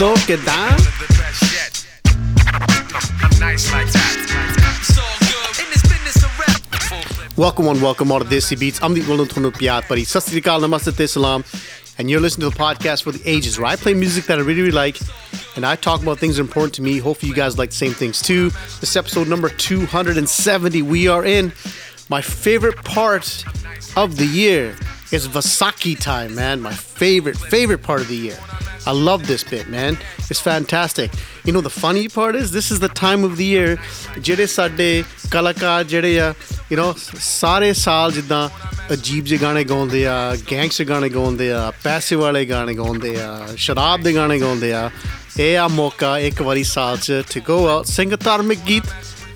gusto que. Welcome on, welcome all to Desi Beats. I'm the Roland Tono Piat, buddy. Sastirikal, namaste, salam. And you're listening to the podcast for the ages where I play music that I really, really like and I talk about things important to me. Hopefully, you guys like the same things too. This episode number 270. We are in my favorite part of the year it's Vaisakhi time, man. My favorite, favorite part of the year. I love this bit, man. It's fantastic. You know, the funny part is this is the time of the year. Jere sade, kalaka, jere, uh, you know, sare saal jidna, ajeeb je gaane gaunde ya, uh, gangs je gaane gaunde ya, uh, paise wale gaane gaunde ya, sharaab de gaane gaunde ya. Eh a moka, ek wari saal je, to go out, sing a tarmic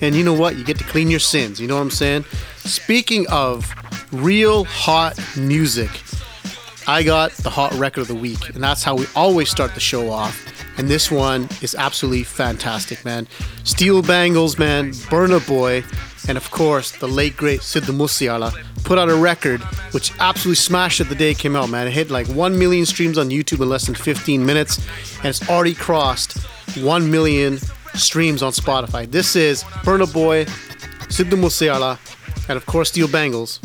and you know what? You get to clean your sins. You know what I'm saying? Speaking of real hot music I got the hot record of the week, and that's how we always start the show off. And this one is absolutely fantastic, man. Steel Banglez, man, Burna Boy, and of course, the late great Sidhu Moose Wala put out a record which absolutely smashed it the day it came out, man. It hit like 1 million streams on YouTube in less than 15 minutes, and it's already crossed 1 million streams on Spotify. This is Burna Boy, Sidhu Moose Wala, and of course, Steel Banglez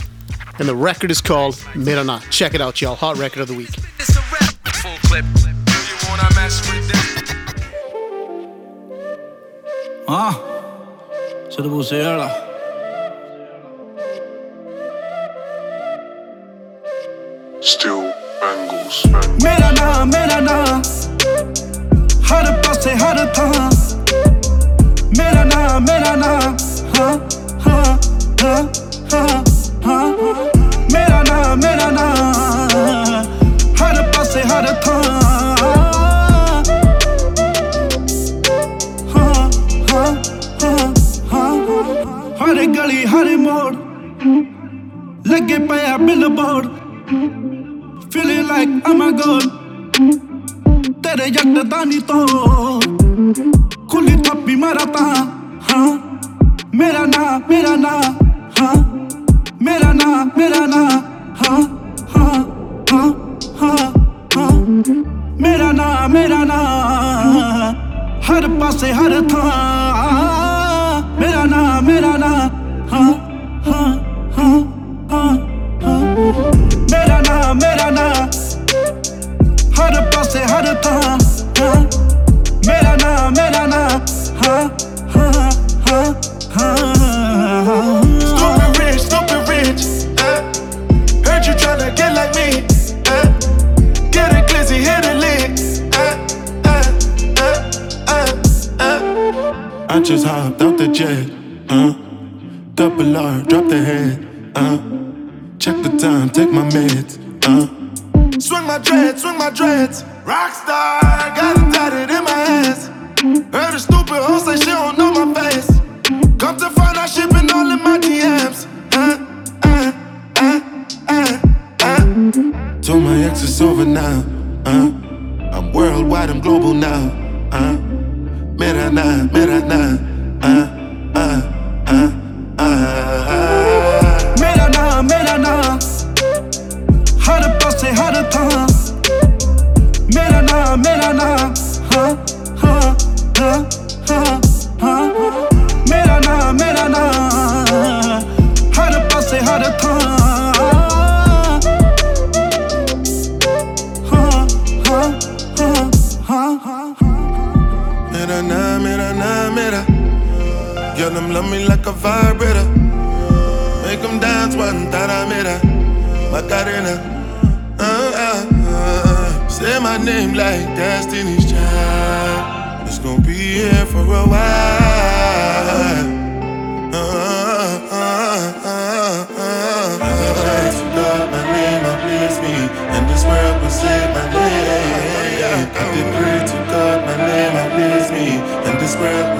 and the record is called Mera Na. Check it out, y'all. Hot record of the week. Ah, så det buserer. Steel Banglez. Mera na, mera na. Har pass se har pass. Mera na, mera na. Ha, ha, ha, ha. हाँ ਮੇਰਾ ਨਾਮ ਮੇਰਾ ਨਾਮ ਹਰ ਪਾਸੇ ਹਰ ਥਾਂ ਹਾਂ ਹਾਂ ਹਾਂ ਹਰ ਗਲੀ ਹਰ ਮੋੜ ਲੱਗੇ ਪਿਆ billboard feeling like I'm a god ਤੇਰੇ ਯਕਦਾਨੀ ਤੋਂ ਖੁੱਲੀ ਥੱਪੀ ਮਾਰਾ ਤਾਂ ਹਾਂ ਮੇਰਾ ਨਾਮ ਮੇਰਾ ਨਾਮ ਮੇਰਾ ਨਾਂ ਮੇਰਾ ਨਾਂ, ਹਾਂ ਹਾਂ ਹਾਂ ਹਾਂ ਹਾਂ। ਮੇਰਾ ਨਾਂ ਮੇਰਾ ਨਾਂ, ਹਰ ਪਾਸੇ, ਹਰ ਥਾਂ। ਮੇਰਾ ਨਾਂ ਮੇਰਾ ਨਾਂ, ਹਾਂ ਹਾਂ ਹਾਂ ਹਾਂ ਮੇਰਾ ਨਾਂ ਮੇਰਾ ਨਾਂ, ਹਰ ਪਾਸੇ, ਹਰ ਥਾਂ। I just hopped out the jet. Uh. Double R, drop the head. Uh. Check the time, take my meds. Uh. Swing my dreads, swing my dreads. Rockstar, got it tatted in my hands. Heard a stupid hoe say she don't know my face. Come to find out she been all in my DMs. Uh, uh, uh, uh, uh. Told my ex it's over now. Uh. I'm worldwide, I'm global now. Uh. Mira nada, mira nada, ah, ah, ah, ah. ਮੇਰਾ ਨਾਂ ਮੇਰਾ ਨਾਂ ਹਰ ਪਾਸੇ ਹਰ ਥਾਂ ਮੇਰਾ ਨਾਂ ਮੇਰਾ ਨਾਂ ਹਾਂ me like a vibrator. Make them dance one time, Macarena. Uh, uh, uh, Say my name like Destiny's Child. It's gonna be here for a while. Uh, uh, uh, uh, uh. I got tries to love my name, I please me, and this world will say my name. I did pray to God, my name, I please me, and this world.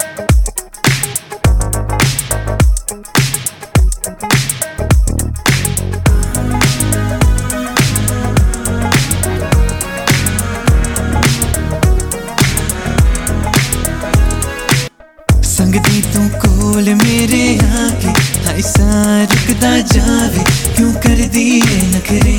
खोल मेरे आगे हाँ ऐसा रुकता जावे क्यों कर दिए नखरे?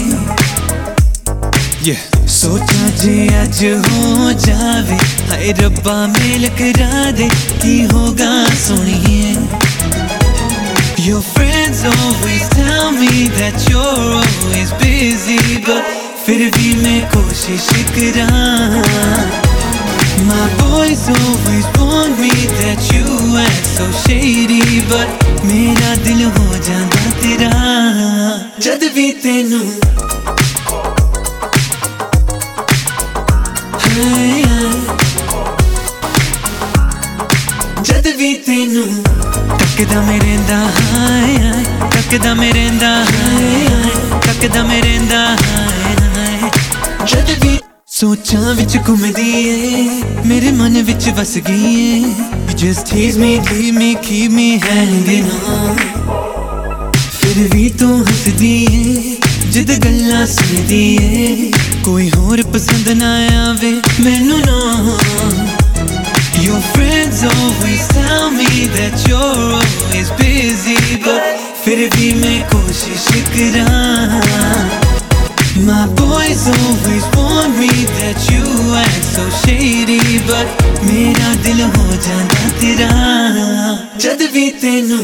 Yeah. सोचा जे आज हो जावे हाय रब्बा में लकरा दे की होगा सुनिए? Your friends always tell me that you're always busy But फिर भी मैं कोशिश करा My boys always warn me that you act so shady but ਮੇਰਾ ਦਿਲ ਹੋ ਜਾਂਦਾ ਤੇਰਾ ਜਦ ਵੀ ਤੈਨੂੰ ਹਾਏ ਹਾਏ ਜਦ ਵੀ ਤੈਨੂੰ ਤੱਕਦਾ ਮੈਂ ਰਹਿੰਦਾ ਹਾਏ ਹਾਏ ਤੱਕਦਾ ਮੈਂ ਰਹਿੰਦਾ ਹਾਏ ਹਾਏ ਤੱਕਦਾ ਮੈਂ ਰਹਿੰਦਾ ਹਾਏ ਹਾਏ ਜਦ ਵੀ ਸੋਚਾਂ ਵਿੱਚ ਘੁੰਮਦੀ ਏ ਮੇਰੇ ਮਨ ਵਿੱਚ ਵਸ ਗਈ ਏ you just tease me keep me keep me hanging on ਫਿਰ ਵੀ ਤੂੰ ਹੱਸਦੀ ਏ ਜਦ ਗੱਲਾਂ ਸੁਣਦੀ ਏ ਕੋਈ ਹੋਰ ਪਸੰਦ ਨਾ ਆਵੇ ਮੈਨੂੰ ਨਾ Your friends always tell me that you're always busy but ਫਿਰ ਵੀ ਮੈਂ ਕੋਸ਼ਿਸ਼ ਕਰਾਂ My boys always warn me that you act so shady, but मेरा दिल हो जाता तेरा, जद भी तेनू।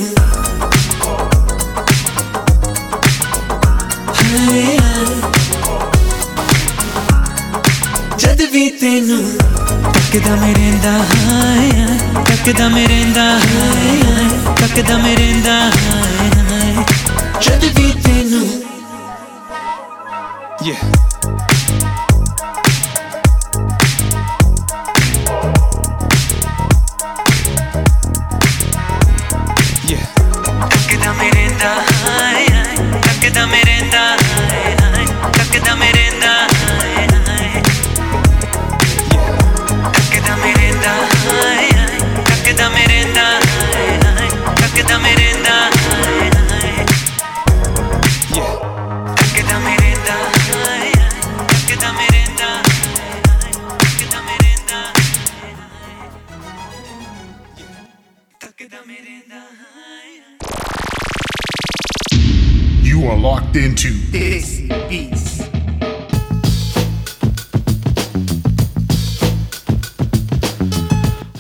जद भी तेनू। तकदा मैं रेंदा, हाय तकदा मैं रेंदा, हाय तकदा मैं रेंदा हाय। जद भी Yeah.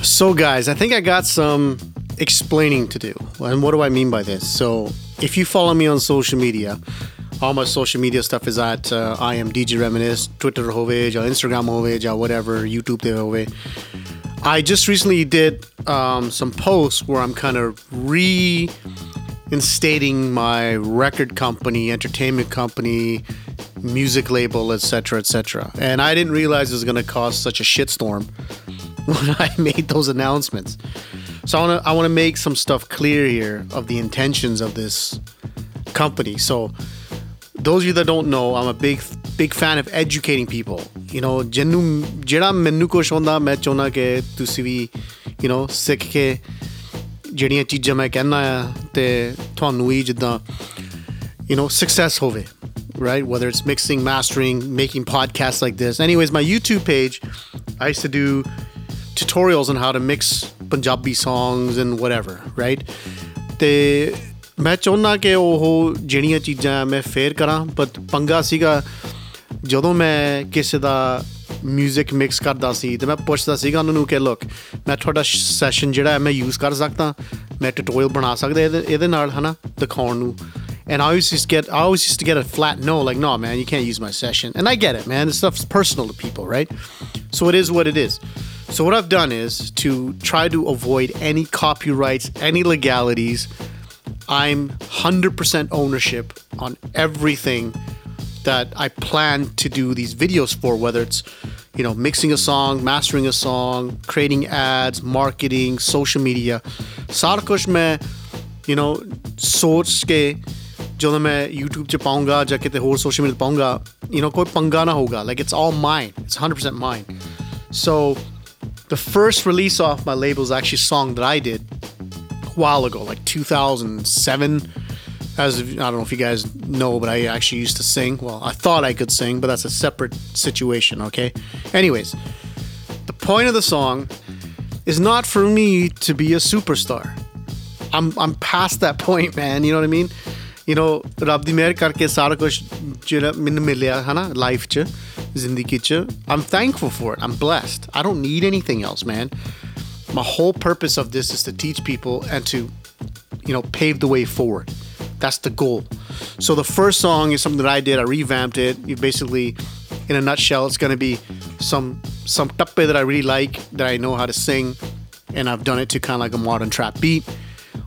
So, guys, I think I got some explaining to do. And what do I mean by this? So, if you follow me on social media, all my social media stuff is at uh, I am DJ Reminisce, Twitter hove, or Instagram hove, or whatever, YouTube te hove. I just recently did um, some posts where I'm kind of reinstating my record company, entertainment company, music label, etc., etc. And I didn't realize it was going to cause such a shitstorm when I made those announcements. So I want to I want to make some stuff clear here of the intentions of this company. So those of you that don't know, I'm a big big fan of educating people. You know, ਜਿਹਨੂੰ ਜਿਹੜਾ ਮੈਨੂੰ ਕੁਛ ਹੁੰਦਾ ਮੈਂ ਚਾਹੁੰਦਾ ਕਿ ਤੁਸੀਂ ਵੀ you know ਸਿੱਖ ਕੇ ਜਿਹੜੀਆਂ ਚੀਜ਼ਾਂ ਮੈਂ ਕਹਿੰਦਾ ਆ ਤੇ ਤੁਹਾਨੂੰ ਵੀ ਜਿੱਦਾਂ you know success ਹੋਵੇ right whether it's mixing mastering making podcasts like this anyways my youtube page i used to do tutorials on how to mix punjabi songs and whatever right ਤੇ ਮੈਂ ਚਾਹੁੰਦਾ ਕਿ ਉਹ ਜਿਹੜੀਆਂ ਚੀਜ਼ਾਂ ਮੈਂ ਫੇਰ ਕਰਾਂ ਪਰ ਪੰਗਾ ਸੀਗਾ ਜਦੋਂ ਮੈਂ ਕਿਸੇ ਦਾ 뮤직 ਮਿਕਸ ਕਰਦਾ ਸੀ ਤੇ ਮੈਂ ਪੁੱਛਦਾ ਸੀਗਾ ਉਹਨਾਂ ਨੂੰ ਕਿ ਲੁੱਕ ਮੈਂ ਤੁਹਾਡਾ ਸੈਸ਼ਨ ਜਿਹੜਾ ਹੈ ਮੈਂ ਯੂਜ਼ ਕਰ ਸਕਦਾ ਮੈਂ ਟਿਊਟੋਰੀਅਲ ਬਣਾ ਸਕਦਾ ਇਹਦੇ ਇਹਦੇ ਨਾਲ ਹਨਾ ਦਿਖਾਉਣ ਨੂੰ And I always just get, I always used to get a flat no, like, no, man, you can't use my session. And I get it, man. This stuff's personal to people, right? So it is what it is. So what I've done is to try to avoid any copyrights, any legalities. I'm 100% ownership on everything that I plan to do these videos for, whether it's you know mixing a song, mastering a song, creating ads, marketing, social media. सारा कुछ मैं you know सोच के ਜਦੋਂ ਮੈਂ YouTube 'ਚ ਪਾਉਂਗਾ ਜਾਂ ਕਿਤੇ ਹੋਰ social media 'ਤੇ ਪਾਉਂਗਾ you know ਕੋਈ ਪੰਗਾ ਨਾ ਹੋਗਾ like it's all mine it's 100% mine so the first release off my label is actually a song that I did a while ago like 2007 as if, I don't know if you guys know, but I actually used to sing. Well, I thought I could sing, but that's a separate situation, okay? Anyways, the point of the song is not for me to be a superstar. I'm I'm past that point, man. You know what I mean? You know, ਰੱਬ ਦੀ ਮਿਹਰ ਕਰਕੇ ਸਾਰਾ ਕੁਝ ਜਿਹੜਾ ਮੈਨੂੰ ਮਿਲਿਆ ਹੈ ਨਾ ਲਾਈਫ 'ਚ ਜ਼ਿੰਦਗੀ 'ਚ I'm thankful for it. I'm blessed. I don't need anything else, man. My whole purpose of this is to teach people and to you know, pave the way forward. That's the goal. So the first song is something that I did. I revamped it. You basically, in a nutshell, it's going to be some some tappe that I really like that I know how to sing, and I've done it to kind of like a modern trap beat.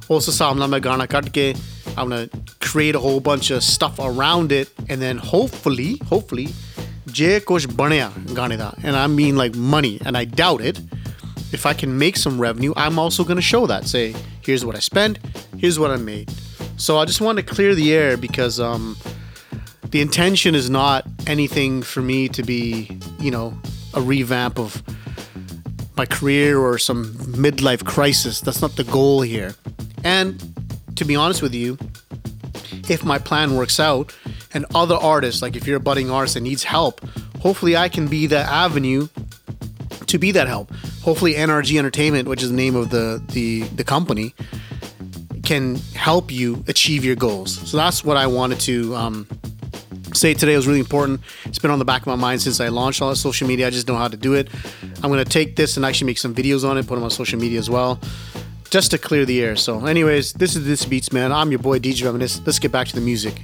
Also. I'm gonna create a whole bunch of stuff around it, and then hopefully, hopefully, je kuch banaya and I mean like money, and I doubt it if I can make some revenue, I'm also to show that. Say, here's what I spent, here's what I made. So I just want to clear the air because um, the intention is not anything for me to be, you know, a revamp of my career or some midlife crisis. That's not the goal here. And to be honest with you, if my plan works out and other artists, like if you're a budding artist that needs help, hopefully I can be that avenue to be that help. Hopefully, NRG Entertainment, which is the name of the the the company, can help you achieve your goals. So that's what I wanted to um, say today. It was really important. It's been on the back of my mind since I launched all that social media. I just know how to do it. I'm gonna take this and actually make some videos on it, put them on social media as well, just to clear the air. So, anyways, this is this beats man. I'm your boy DJ Reminisce. Let's get back to the music.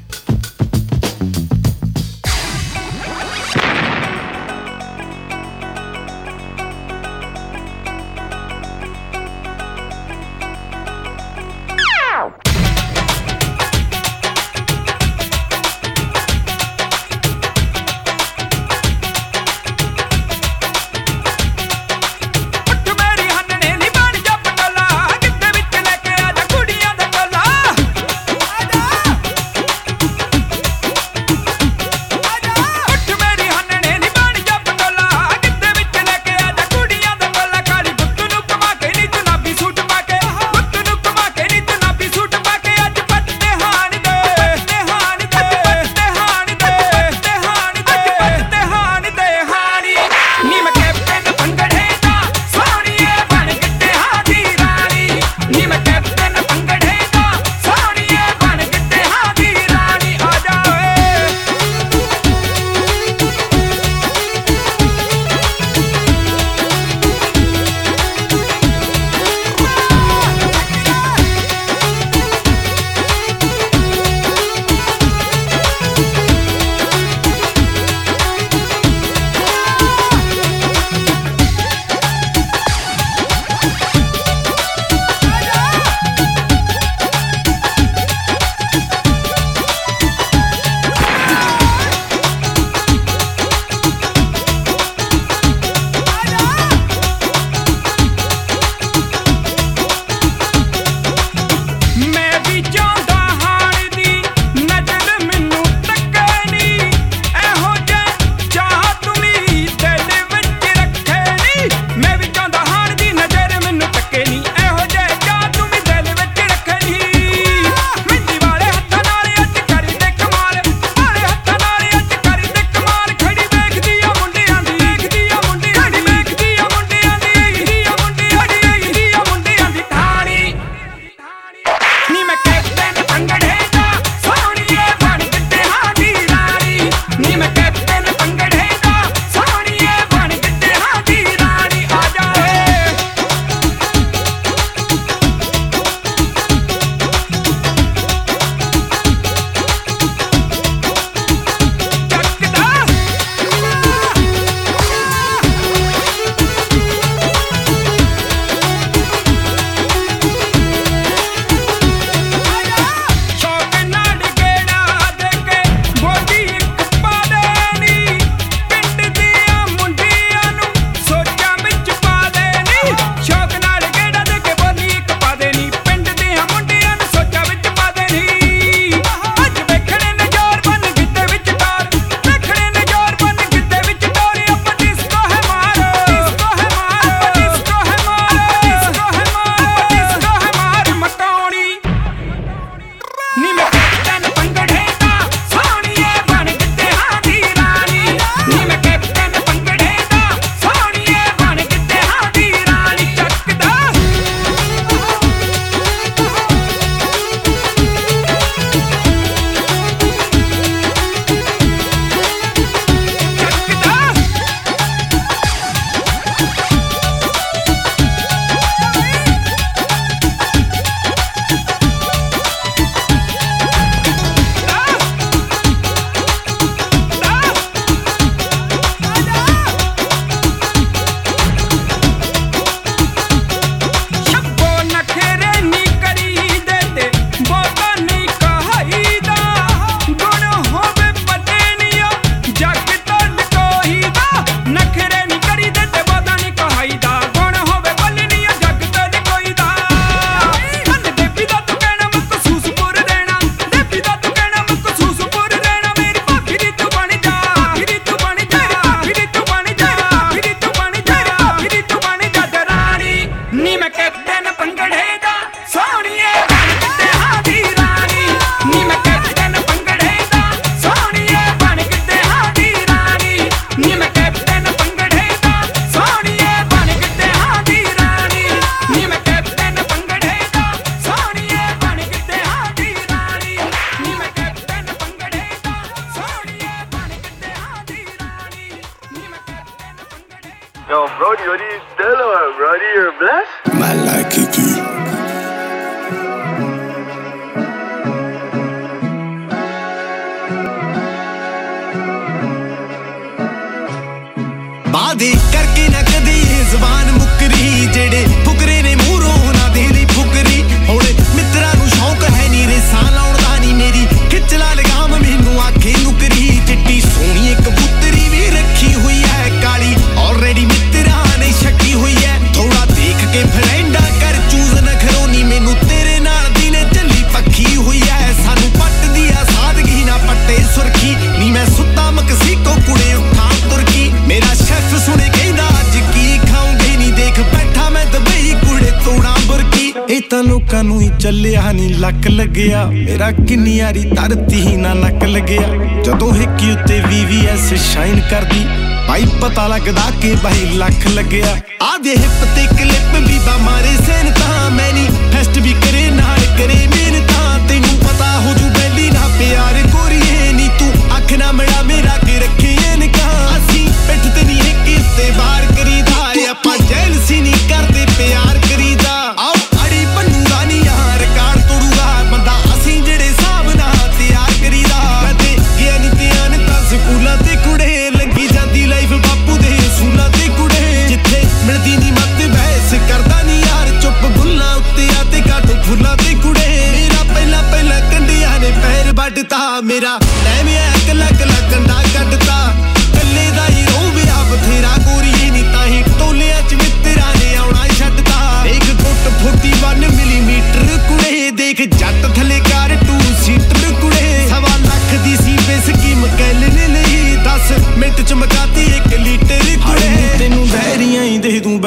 ਲੋਕਾਂ ਨੂੰ ਹੀ ਚੱਲਿਆ ਨਹੀਂ ਲੱਕ ਲੱਗਿਆ। ਮੇਰਾ ਕਿੰਨੀ ਯਾਰੀ ਧਰਤੀ ਹੀ ਨਾ ਨੱਕ ਲੱਗਿਆ। ਜਦੋਂ ਹਿੱਕੀ ਉੱਤੇ VVS ਸ਼ਾਈਨ ਕਰਦੀ, ਭਾਈ ਪਤਾ ਲੱਗਦਾ ਕਿ ਭਾਈ ਲੱਖ ਲੱਗਿਆ। ਆਦੇ ਹਿੱਪ ਤੇ ਕਲਿੱਪ ਵੀ ਬਾ ਮਾਰੇ ਸੈਨ ਤਾਂ ਮੈਂ ਨਹੀਂ ਫੈਸਟ ਵੀ ਕਰੇ, ਨਾਲ ਕਰੇ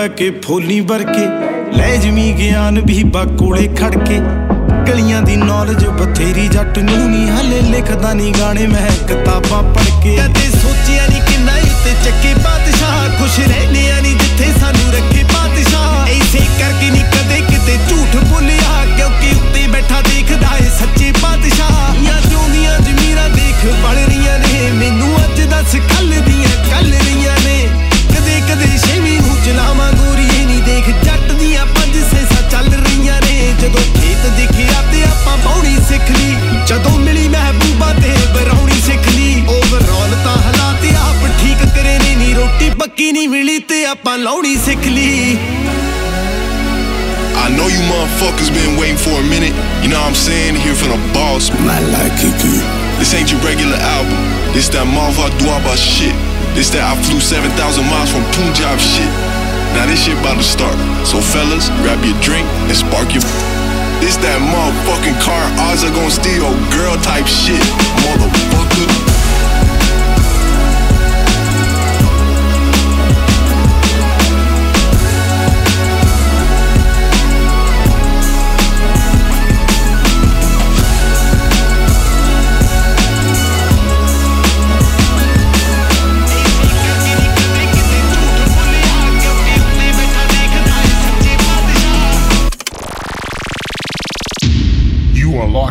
ਹੀ ਦੇ ਦੂੰ ਬੈ ਕੇ ਫੋਲੀ ਵਰਕੇ, ਲੈ ਜਮੀ ਗਿਆਨ ਵੀ ਬਾ ਕੋਲੇ ਖੜ ਕੇ ਗਲੀਆਂ ਦੀ ਨੌਲੇਜ ਬਥੇਰੀ ਜੱਟ ਨੂੰ ਨਹੀਂ ਹਲੇ ਲਿਖਦਾ ਨਹੀਂ ਗਾਣੇ, ਮੈਂ ਕਿਤਾਬਾਂ ਪੜ੍ਹ ਕੇ ਕਦੇ ਸੋਚਿਆ ਨਹੀਂ ਕਿੰਨਾ ਉੱਤੇ ਚੱਕੇ Dwaba shit. This that I flew 7,000 miles from Punjab shit. Now this shit about to start. So fellas, grab your drink and spark your. This that motherfucking car odds are gonna steal girl type shit, motherfucker.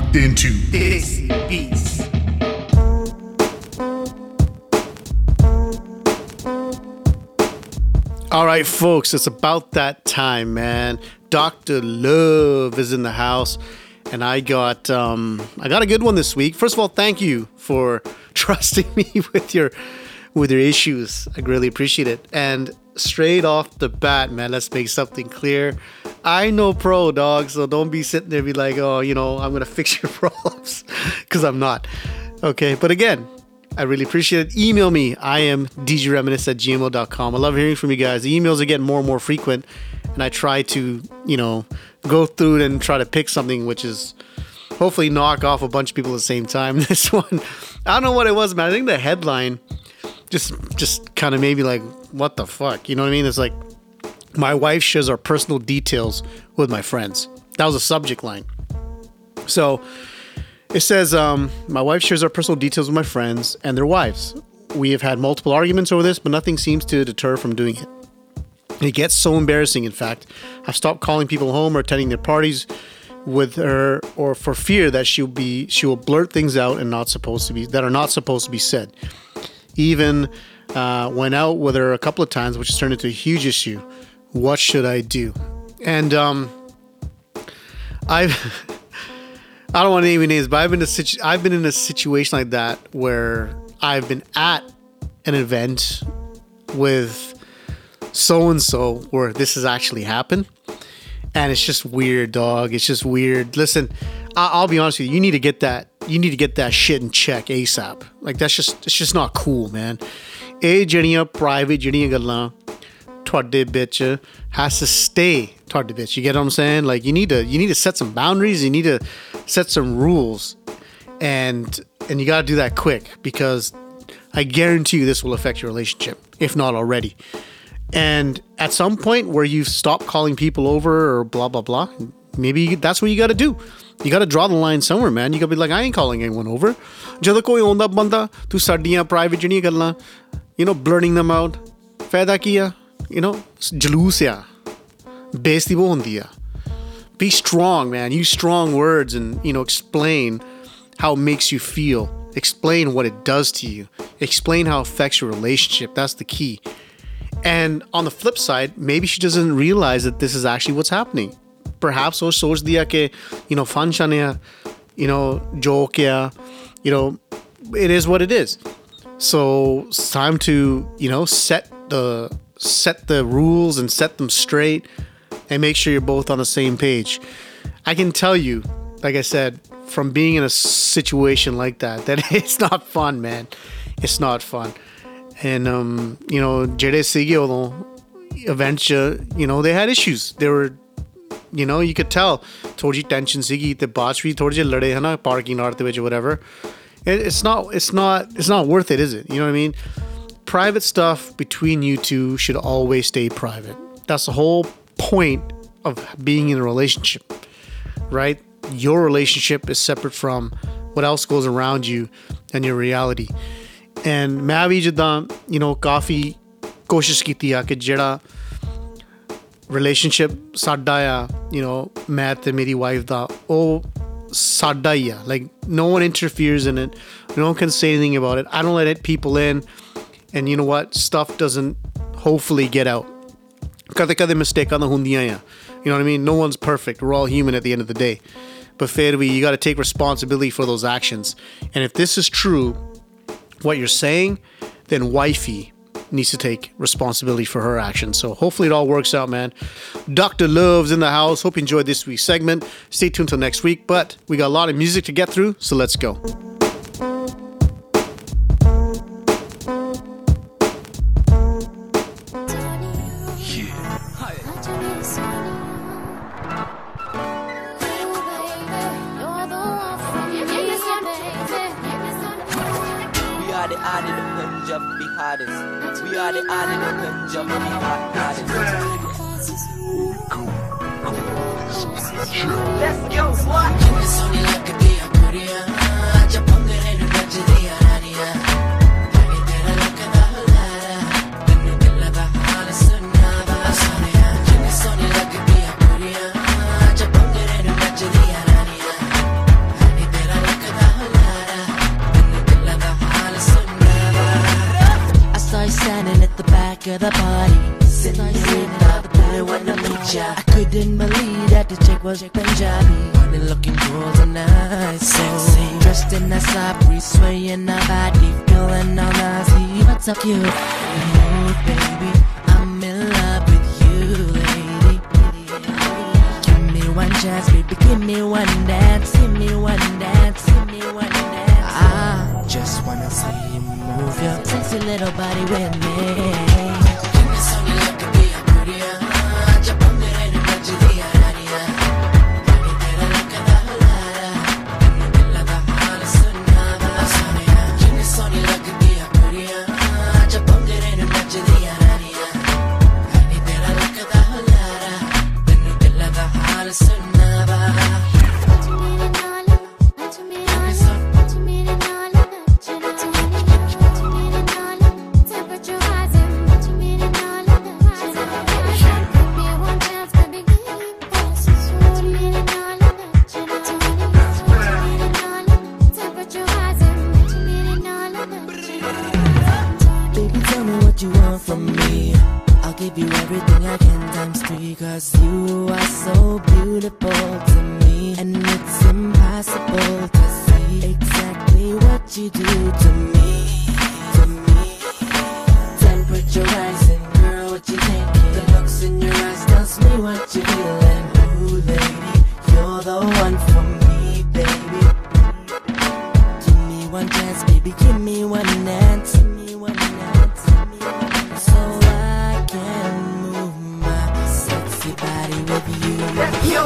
Locked into Desi Beats. All right, folks, it's about that time, man. Dr. Love is in the house, and I got um, I got a good one this week. First of all, thank you for trusting me with your with your issues. I really appreciate it. And straight off the bat, man, let's make something clear. I know pro dog, so don't be sitting there be like, oh, you know, I'm gonna fix your problems, because I'm not. Okay, but again, I really appreciate it. Email me. I am djreminisce at gmail.com. I love hearing from you guys. The emails are getting more and more frequent, and I try to, you know, go through and try to pick something which is hopefully knock off a bunch of people at the same time. This one, I don't know what it was, man. I think the headline just just kind of made me like, what the fuck? You know what I mean? It's like my wife shares our personal details with my friends. That was a subject line. So it says, um, My wife shares our personal details with my friends and their wives. We have had multiple arguments over this, but nothing seems to deter from doing it. It gets so embarrassing, in fact. I've stopped calling people home or attending their parties with her or for fear that she'll be she will blurt things out and not supposed to be that are not supposed to be said. Even uh, went out with her a couple of times, which turned into a huge issue. What should I do? And um, I've I don't want to name names, but I've been a situ- I've been in a situation like that where I've been at an event with so and so where this has actually happened, and it's just weird, dog. It's just weird. Listen, I- I'll be honest with you. You need to get that. You need to get that shit in check ASAP. Like that's just it's just not cool, man. ਇਹ ਜਿਹੜੀਆਂ private ਜਿਹੜੀਆਂ ਗੱਲਾਂ ਤੁਹਾਡੇ ਵਿੱਚ has to stay ਤੁਹਾਡੇ ਵਿੱਚ. You get what I'm saying? Like you need to you need to set some boundaries. You need to set some rules, and and you got to do that quick because I guarantee you this will affect your relationship if not already. And at some point where you stop calling people over or blah blah blah, maybe that's what you got to do. You got to draw the line somewhere, man. You got to be like, I ain't calling anyone over. ਜਦੋਂ ਕੋਈ ਆਉਂਦਾ ਬੰਦਾ ਤੂੰ ਸਾਡੀਆਂ private ਜਿਹੜੀਆਂ ਗੱਲਾਂ you know blurting them out ਫਾਇਦਾ ਕੀ ਆ you know ਜਲੂਸ ਆ ਬੇਇੱਜ਼ਤੀ ਬਹੁਤ ਹੁੰਦੀ ਆ be strong man use strong words and you know explain how it makes you feel explain what it does to you explain how it affects your relationship that's the key And on the flip side, maybe she doesn't realize that this is actually what's happening. Perhaps वो सोच दिया कि you know fun shania, you know joke yeah, you know it is what it is. So it's time to you know set the set the rules and set them straight and make sure you're both on the same page. I can tell you, like I said, from being in a situation like that, that it's not fun, man. It's not fun and um you know ਜਿਹੜੇ ਸੀਗੇ ਉਦੋਂ event 'ਚ, you know they had issues they were you know you could tell ਥੋੜੀ tension ਸੀਗੀ ਤੇ ਬਾਅਦ 'ਚ ਵੀ ਥੋੜੇ ਜਿਹੇ ਲੜੇ ਹਨਾ parking lot ਦੇ ਵਿੱਚ whatever it, it's not it's not it's not worth it is it you know what i mean private stuff between you two should always stay private that's the whole point of being in a relationship right your relationship is separate from what else goes around you and your reality and ਮੈਂ ਵੀ ਜਿੱਦਾਂ you know ਕਾਫੀ ਕੋਸ਼ਿਸ਼ ਕੀਤੀ ਆ ਕਿ ਜਿਹੜਾ relationship ਸਾਡਾ ਆ you know ਮੈਂ ਤੇ ਮੇਰੀ ਵਾਈਫ ਦਾ ਉਹ ਸਾਡਾ ਹੀ ਆ like no one interferes in it no one can say anything about it I don't let it people in and you know what stuff doesn't hopefully get out ਕਦੇ ਕਦੇ ਮਿਸਟੇਕਾਂ ਤਾਂ ਹੁੰਦੀਆਂ ਆ you know what I mean no one's perfect we're all human at the end of the day but ਫਿਰ ਵੀ you got to take responsibility for those actions and if this is true what you're saying then wifey needs to take responsibility for her actions. So hopefully it all works out, man. Dr. Love's in the house. Hope you enjoyed this week's segment. Stay tuned till next week. But we got a lot of music to get through, so let's go. Couldn't believe that the chick was Punjabi. Only looking cool tonight. So dressed in that sloppy, swaying her body, feeling all nasty, but so cute. Oh, baby, I'm in love with you, lady. Give me one chance, baby, give me one dance, give me one dance, give me one dance. I just wanna see you move your sexy little body with me. Temperature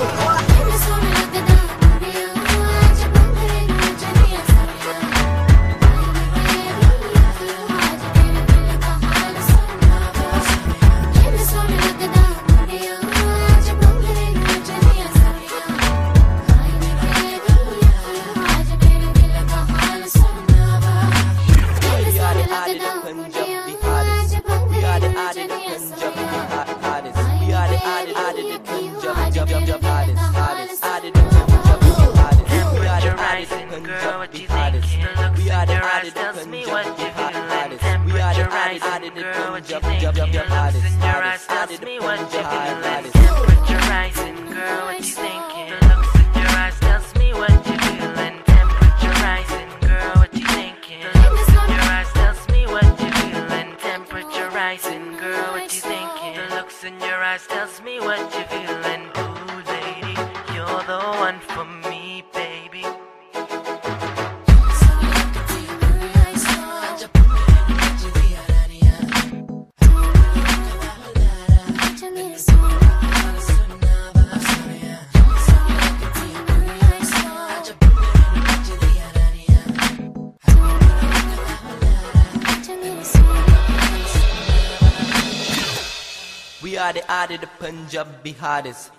you. The Adi, the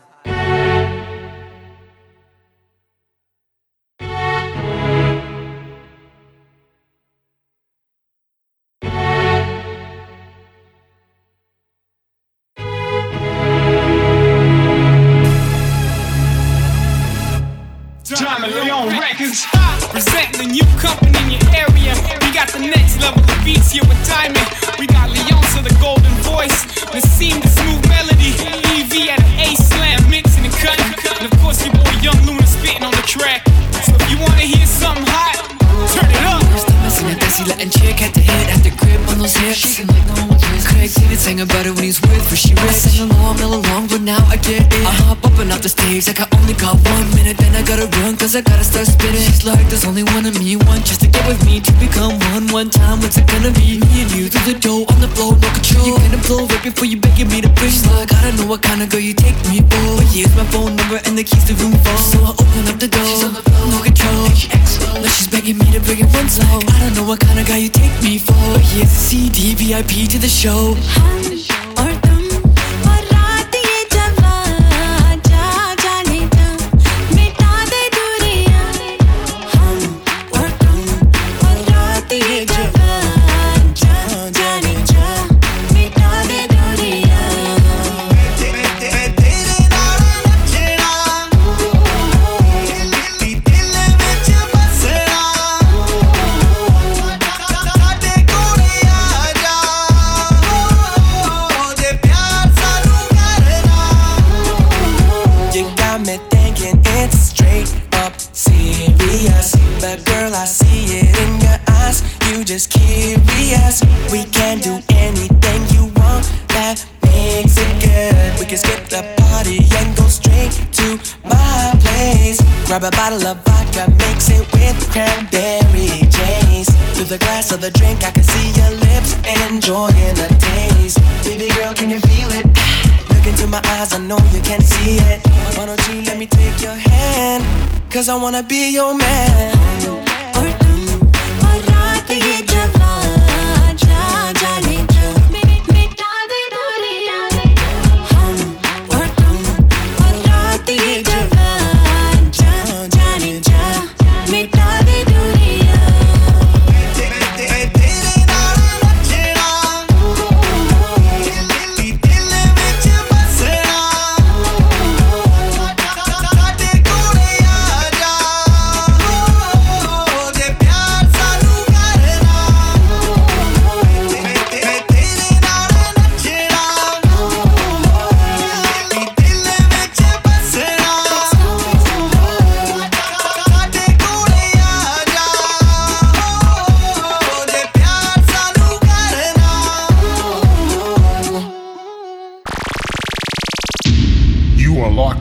Punjabi Leon Records. Presenting a new company in your area. We got the next level of beats here with Diamond. We got Leon to the golden voice. Nassim the smooth melody. EV at an A slam mixing and cutting. And of course, your boy Young Luna spitting on the track. So if you wanna hear something hot, turn it up. Messing that Bessie letting chick had to hit at the grip on those hips. Shaking like no one's wrist. Craig didn't about it when he's with she rich. I sang along, all along, but now I get it. I hop up and off the stage like I only got one minute. Then I gotta run cause I gotta start spinning. She's like, there's only one of me, one just to get with me to become one. One time, what's it gonna be? Me and you through the door on the floor, no control. You gonna blow right before you begging me to bring. She's like, I don't know what kind of girl you take me for. But here's my phone number and the keys to room four. So I open up the door, she's on the floor, no control. Like she's begging me to bring it one song. I don't know what kind of guy you take me for. But here's a CD, VIP to the show. You a bottle of vodka, mix it with cranberry J's. Through the glass of the drink, I can see your lips enjoying the taste. Baby girl, can you feel it? Look into my eyes, I know you can see it. Why don't you let me take your hand? Cause I wanna be your man.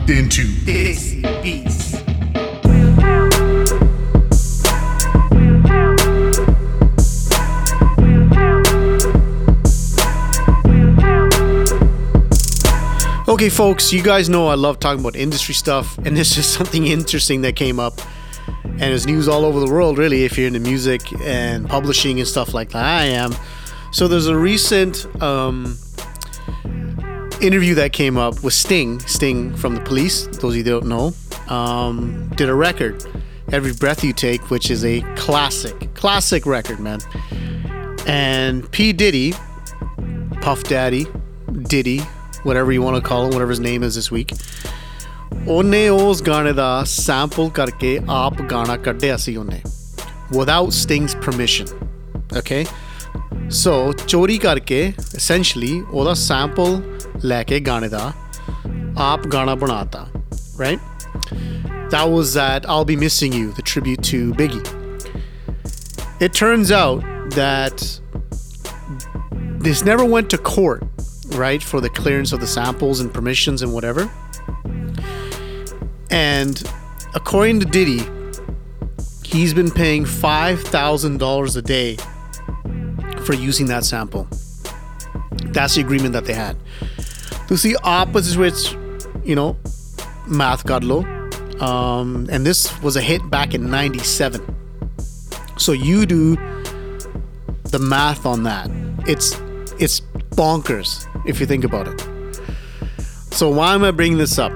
Locked into Desi Beats. Okay, folks, you guys know I love talking about industry stuff, and this is something interesting that came up, and it's news all over the world, really, if you're into music and publishing and stuff like that. I am. So there's a recent um, interview that came up with Sting, Sting from the Police. Those of you that don't know, um, did a record, "Every Breath You Take," which is a classic, classic record, man. And P Diddy, Puff Daddy, Diddy, whatever you want to call him, whatever his name is this week. ਉਹਨੇ ਉਸ ਗਾਣੇ ਦਾ sample ਕਰਕੇ ਆਪ ਗਾਣਾ ਕੱਢਿਆ ਸੀ ਉਹਨੇ without Sting's permission okay so ਚੋਰੀ ਕਰਕੇ essentially ਉਹਦਾ sample ਲੈ ਕੇ ਗਾਣੇ ਦਾ ਆਪ ਗਾਣਾ ਬਣਾਤਾ right that was that I'll be missing you the tribute to Biggie it turns out that this never went to court right, for the clearance of the samples and permissions and whatever. And according to Diddy, he's been paying $5,000 a day for using that sample. That's the agreement that they had. ਤੁਸੀਂ opposites which, you know, math ਕਰ ਲਓ. Um, and this was a hit back in 97. So you do the math on that. It's it's bonkers if you think about it. So why am I bringing this up?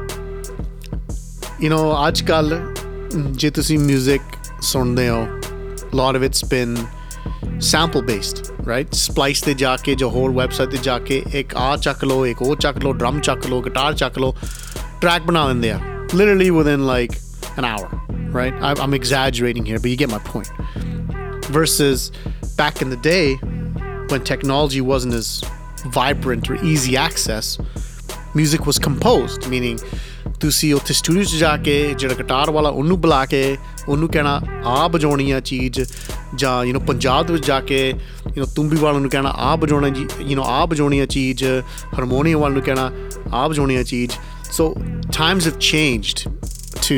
You know, ਅੱਜ ਕੱਲ ਜੇ ਤੁਸੀਂ music ਸੁਣਦੇ ਹੋ a lot of it's been sample based, right? Splice ਤੇ ਜਾ ਕੇ ਜੋ ਹੋਰ website ਤੇ ਜਾ ਕੇ ਇੱਕ ਆ ਚੱਕ ਲਓ ਇੱਕ ਉਹ ਚੱਕ ਲਓ drum ਚੱਕ ਲਓ guitar ਚੱਕ ਲਓ track ਬਣਾ ਦਿੰਦੇ ਆ literally within like an hour, right? I, I'm exaggerating here, but you get my point. Versus back in the day when technology wasn't as vibrant or easy access, music was composed, meaning ਤੁਸੀਂ ਉੱਥੇ studio 'ਚ ਜਾ ਕੇ ਜਿਹੜਾ guitar ਵਾਲਾ ਉਹਨੂੰ ਬੁਲਾ ਕੇ ਉਹਨੂੰ ਕਹਿਣਾ ਆ ਵਜਾਉਣੀ ਆ ਚੀਜ਼ ਜਾਂ ਯੂ نو ਪੰਜਾਬ ਦੇ ਵਿੱਚ ਜਾ ਕੇ ਯੂ نو ਤੁੰਬੀ ਵਾਲੇ ਨੂੰ ਕਹਿਣਾ ਆ ਵਜਾਉਣਾ ਜੀ ਯੂ نو ਆ ਵਜਾਉਣੀ ਆ ਚੀਜ਼ ਹਾਰਮੋਨੀਅਮ ਵਾਲੇ ਨੂੰ ਕਹਿਣਾ ਆ ਵਜਾਉਣੀ ਆ ਚੀਜ਼ so times have changed to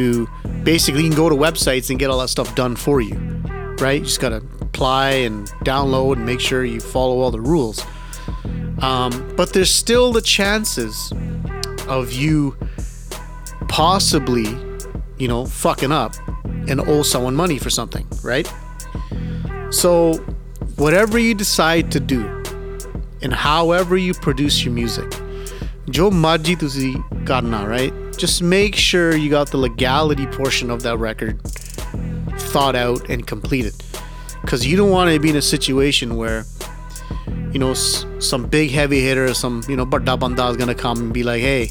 basically you can go to websites and get all that stuff done for you right you just gotta apply and download and make sure you follow all the rules um, but there's still the chances of you possibly, you know, fucking up and owe someone money for something, right? So, whatever you decide to do and however you produce your music, jo marji tusi karna, right? Just make sure you got the legality portion of that record thought out and completed. Because you don't want to be in a situation where, you know, some big heavy hitter, or some, you know, badda banda is going to come and be like, hey,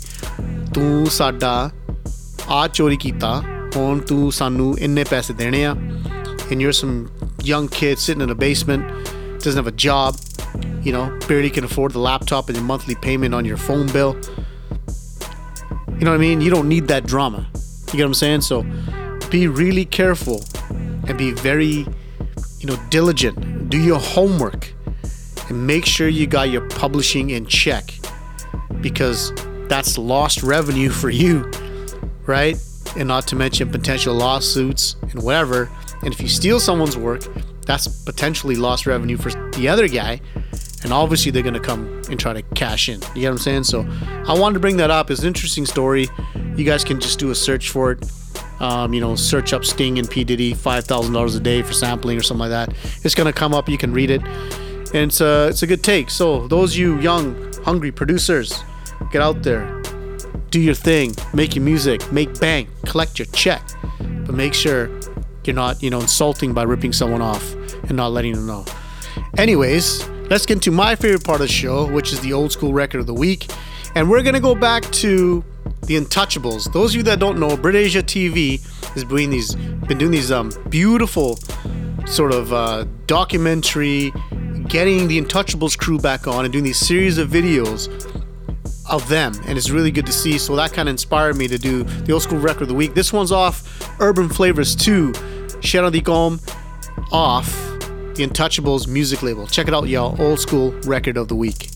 tu sada, a chori kita, ਹੁਣ ਤੂੰ ਸਾਨੂੰ ਇੰਨੇ ਪੈਸੇ ਦੇਣੇ ਆ and you're some young kid sitting in a basement doesn't have a job you know barely can afford the laptop and your monthly payment on your phone bill you know what I mean you don't need that drama you get what I'm saying so be really careful and be very you know diligent do your homework and make sure you got your publishing in check because that's lost revenue for you, right? And not to mention potential lawsuits and whatever. And if you steal someone's work, that's potentially lost revenue for the other guy. And obviously, they're going to come and try to cash in. You get what I'm saying? So, I wanted to bring that up. It's an interesting story. You guys can just do a search for it. Um, you know, search up Sting and P. Diddy, $5,000 a day for sampling or something like that. It's going to come up. You can read it. And it's a, it's a good take. So, those you young, hungry producers, get out there, do your thing, make your music, make bank, collect your check. But make sure you're not, you know, insulting by ripping someone off and not letting them know. Anyways, let's get into my favorite part of the show, which is the old school record of the week. And we're to go back to the Untouchables. Those of you that don't know, Britasia TV is doing these, been doing these um, beautiful sort of uh, documentary, getting the Untouchables crew back on and doing these series of videos of them, and it's really good to see. So that kind of inspired me to do the old school record of the week. This one's off Urban Flavas 2, Shera Dhi Korm off the Untouchables music label. Check it out, y'all. Old school record of the week.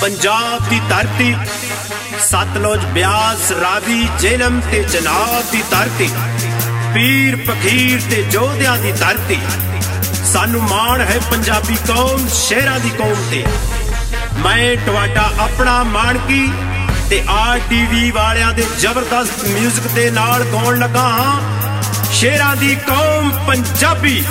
Punjab ਦੀ ਧਰਤੀ ਸਤਲੁਜ ਬਿਆਸ ਰਾਵੀ ਜੇਲਮ ਤੇ ਚਨਾਬ ਦੀ ਧਰਤੀ ਪੀਰ ਫਕੀਰ ਤੇ ਜੋਧਿਆਂ ਦੀ ਧਰਤੀ। ਸਾਨੂੰ ਮਾਣ ਹੈ ਪੰਜਾਬੀ ਕੌਮ ਸ਼ੇਰਾਂ ਦੀ ਕੌਮ ਤੇ। ਮੈਂ ਟਵਾਟਾ ਆਪਣਾ ਮਾਨਕੀ ਤੇ ਆਰਟੀਵੀ ਵਾਲਿਆਂ ਦੇ ਜ਼ਬਰਦਸਤ 뮤직 ਦੇ ਨਾਲ ਗਾਉਣ ਲੱਗਾ ਹਾਂ। ਸ਼ੇਰਾਂ ਦੀ ਕੌਮ Punjabi.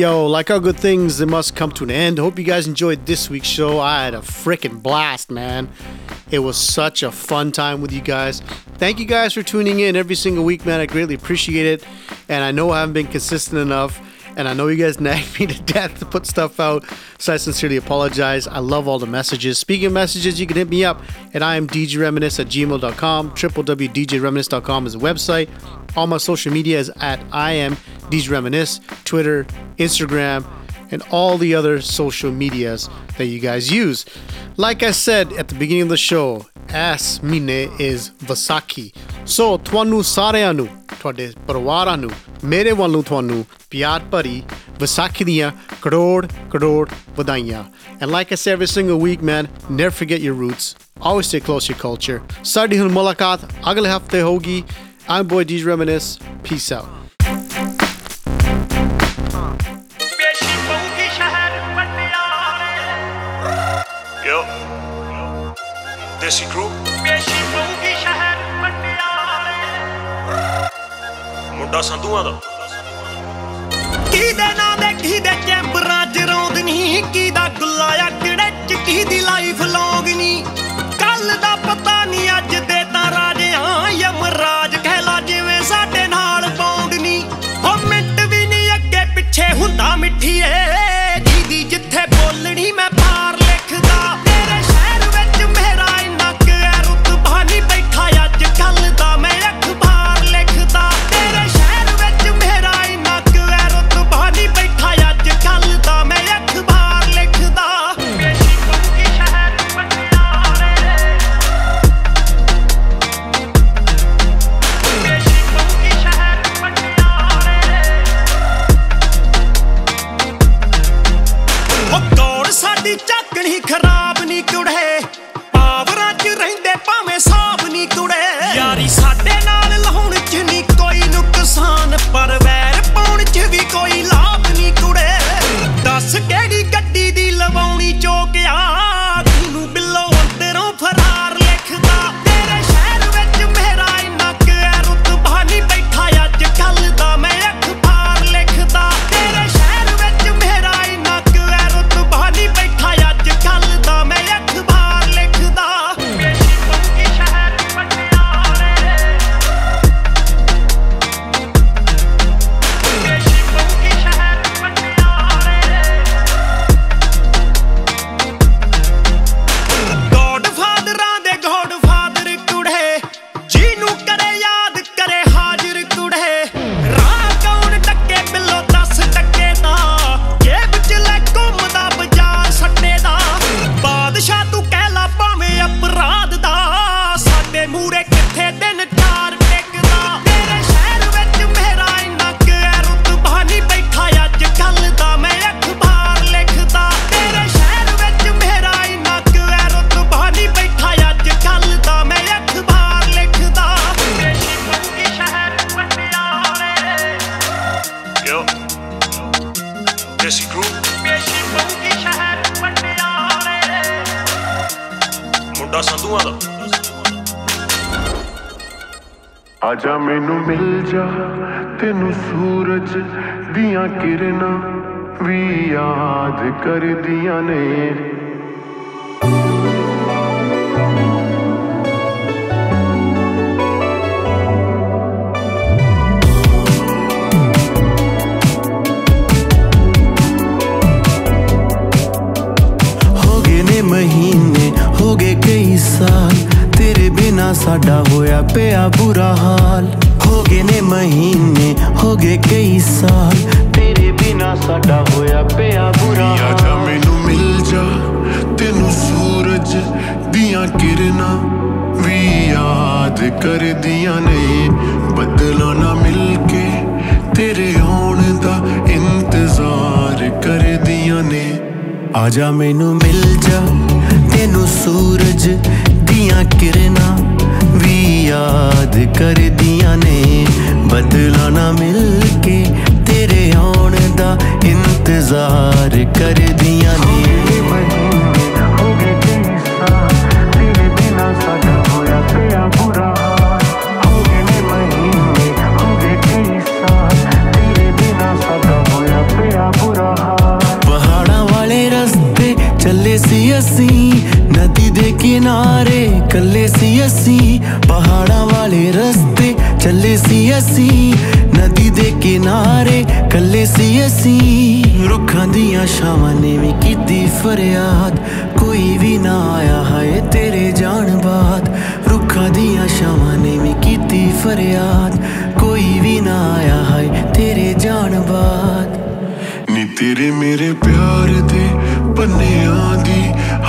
Yo, like all good things, they must come to an end. Hope you guys enjoyed this week's show. I had a freaking blast, man. It was such a fun time with you guys. Thank you guys for tuning in every single week, man. I greatly appreciate it. And I know I haven't been consistent enough. And I know you guys nag me to death to put stuff out. So I sincerely apologize. I love all the messages. Speaking of messages, you can hit me up at I am DJReminisce at gmail.com. www.djreminisce.com is the website. All my social media is at I am these Reminisce, Twitter, Instagram, and all the other social medias that you guys use. Like I said at the beginning of the show, as mine is Vaisakhi. So twanu sareanu, ਨੂੰ ਤੁਹਾਡੇ ਪਰਿਵਾਰਾਂ ਨੂੰ valu ਵੱਲੋਂ ਤੁਹਾਨੂੰ pari, ਭਰੀ ਵਿਸਾਖੀ ਦੀਆਂ vadanya. and like I say every single week man never forget your roots always stay close to your culture ਸਾਡੀ ਹੁਣ ਮੁਲਾਕਾਤ ਅਗਲੇ ਹਫਤੇ ਹੋਗੀ I'm boy DJ Reminisce peace out ਮੁੰਡਾ ਸੰਧੂਆਂ ਦਾ। ਕਿਹਦੇ ਨਾਂ ਦੇ, ਕਿਹਦੇ ਚੈਂਬਰਾਂ ਚ ਰੌਂਦਨੀ ਕਿਹਦਾ ਗੁੱਲਾ ਅਕੜੇ ਚ, ਕਿਹਦੀ ਲਾਈਫ ਲੌਂਗ ਨੀ। ਕੱਲ ਦਾ ਪਤਾ ਨਹੀਂ ਅੱਜ ਦੇ ਤਾਂ ਰਾਜਿਆਂ, ਯਮਰਾਜ ਕਹਿਲਾ ਜਿਵੇਂ ਸਾਡੇ ਨਾਲ ਬੌਂਡ ਨੀ। ਹੋ ਮਿੰਟ ਵੀ ਨਹੀਂ ਅੱਗੇ ਪਿੱਛੇ ਹੁੰਦਾ ਮਿੱਠੀਏ। ਮੁੰਡਾ ਸੰਧੂਆਂ ਦਾ ਆਜਾ ਮੈਨੂੰ ਮਿਲ ਜਾ, ਤੈਨੂੰ ਸੂਰਜ ਦੀਆਂ ਕਿਰਨਾਂ ਵੀ ਯਾਦ ਕਰਦੀਆਂ ਨੇ। ਸਾਡਾ ਹੋਇਆ ਪਿਆ ਬੁਰਾ ਹਾਲ। ਹੋ ਗਏ ਨੇ ਮਹੀਨੇ ਹੋ ਗਏ ਕਈ ਸਾਲ। ਤੇਰੇ ਬਿਨਾ ਸਾਡਾ ਹੋਇਆ ਪਿਆ ਬੁਰਾ ਆਜਾ ਮੈਨੂੰ ਮਿਲ ਜਾ ਤੈਨੂੰ ਸੂਰਜ ਦੀਆਂ ਕਿਰਨਾਂ ਵੀ ਯਾਦ ਕਰਦੀਆਂ ਨੇ। ਬਦਲਾਂ ਨਾ ਮਿਲ ਕੇ ਤੇਰੇ ਆਉਣ ਦਾ ਇੰਤਜ਼ਾਰ ਕਰਦੀਆਂ ਨੇ। ਆਜਾ ਮੈਨੂੰ ਮਿਲ ਜਾ ਤੈਨੂੰ ਸੂਰਜ ਦੀਆਂ ਕਿਰਨਾਂ ਯਾਦ ਕਰਦੀਆਂ ਨੇ। ਬਦਲਾ ਨਾ ਮਿਲ ਕੇ ਤੇਰੇ ਆਉਣ ਦਾ ਇੰਤਜ਼ਾਰ ਕਰਦੀਆਂ ਨੇ। ਪਹਾੜਾਂ ਵਾਲੇ ਰਸਤੇ ਚੱਲੇ ਸੀ ਅਸੀਂ। ਕਿਨਾਰੇ ਕੱਲੇ ਸੀ ਅਸੀਂ, ਪਹਾੜਾਂ ਵਾਲੇ ਰਸਤੇ ਚੱਲੇ ਸੀ ਅਸੀਂ, ਨਦੀ ਦੇ ਕਿਨਾਰੇ ਕੱਲੇ ਸੀ ਅਸੀਂ। ਰੁੱਖਾਂ ਦੀਆਂ ਛਾਵਾਂ ਨੇ ਵੀ ਕੀਤੀ ਫਰਿਆਦ, ਕੋਈ ਵੀ ਨਾ ਆਇਆ ਹੈ ਤੇਰੇ ਜਾਣ ਬਾਅਦ ਰੁੱਖਾਂ ਦੀਆਂ ਛਾਵਾਂ ਨੇ ਵੀ ਕੀਤੀ ਫਰਿਆਦ, ਕੋਈ ਵੀ ਨਾ ਆਇਆ ਹੈ ਤੇਰੇ ਜਾਣ ਬਾਅਦ ਨੀ ਤੇਰੇ ਮੇਰੇ ਪਿਆਰ ਦੇ ਪੰਨਿਆਂ ਦੀ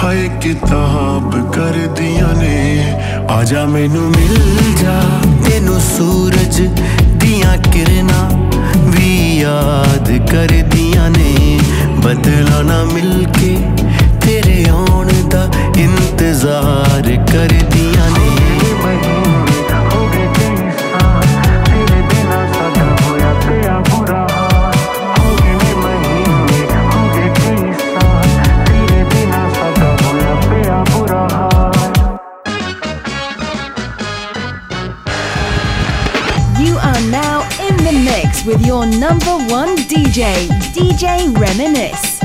ਹਾਏ ਕਿਤਾਬ ਕਰਦੀਆਂ ਨੇ। ਆ ਜਾ ਮੈਨੂੰ ਮਿਲ ਜਾ। ਤੈਨੂੰ ਸੂਰਜ ਦੀਆਂ ਕਿਰਨਾਂ ਵੀ ਯਾਦ ਕਰਦੀਆਂ ਨੇ। ਬਦਲਾ ਨਾ ਮਿਲ ਕੇ ਤੇਰੇ ਆਉਣ ਦਾ ਇੰਤਜ਼ਾਰ ਕਰਦੀਆਂ ਨੇ। With your number one DJ, DJ Reminisce.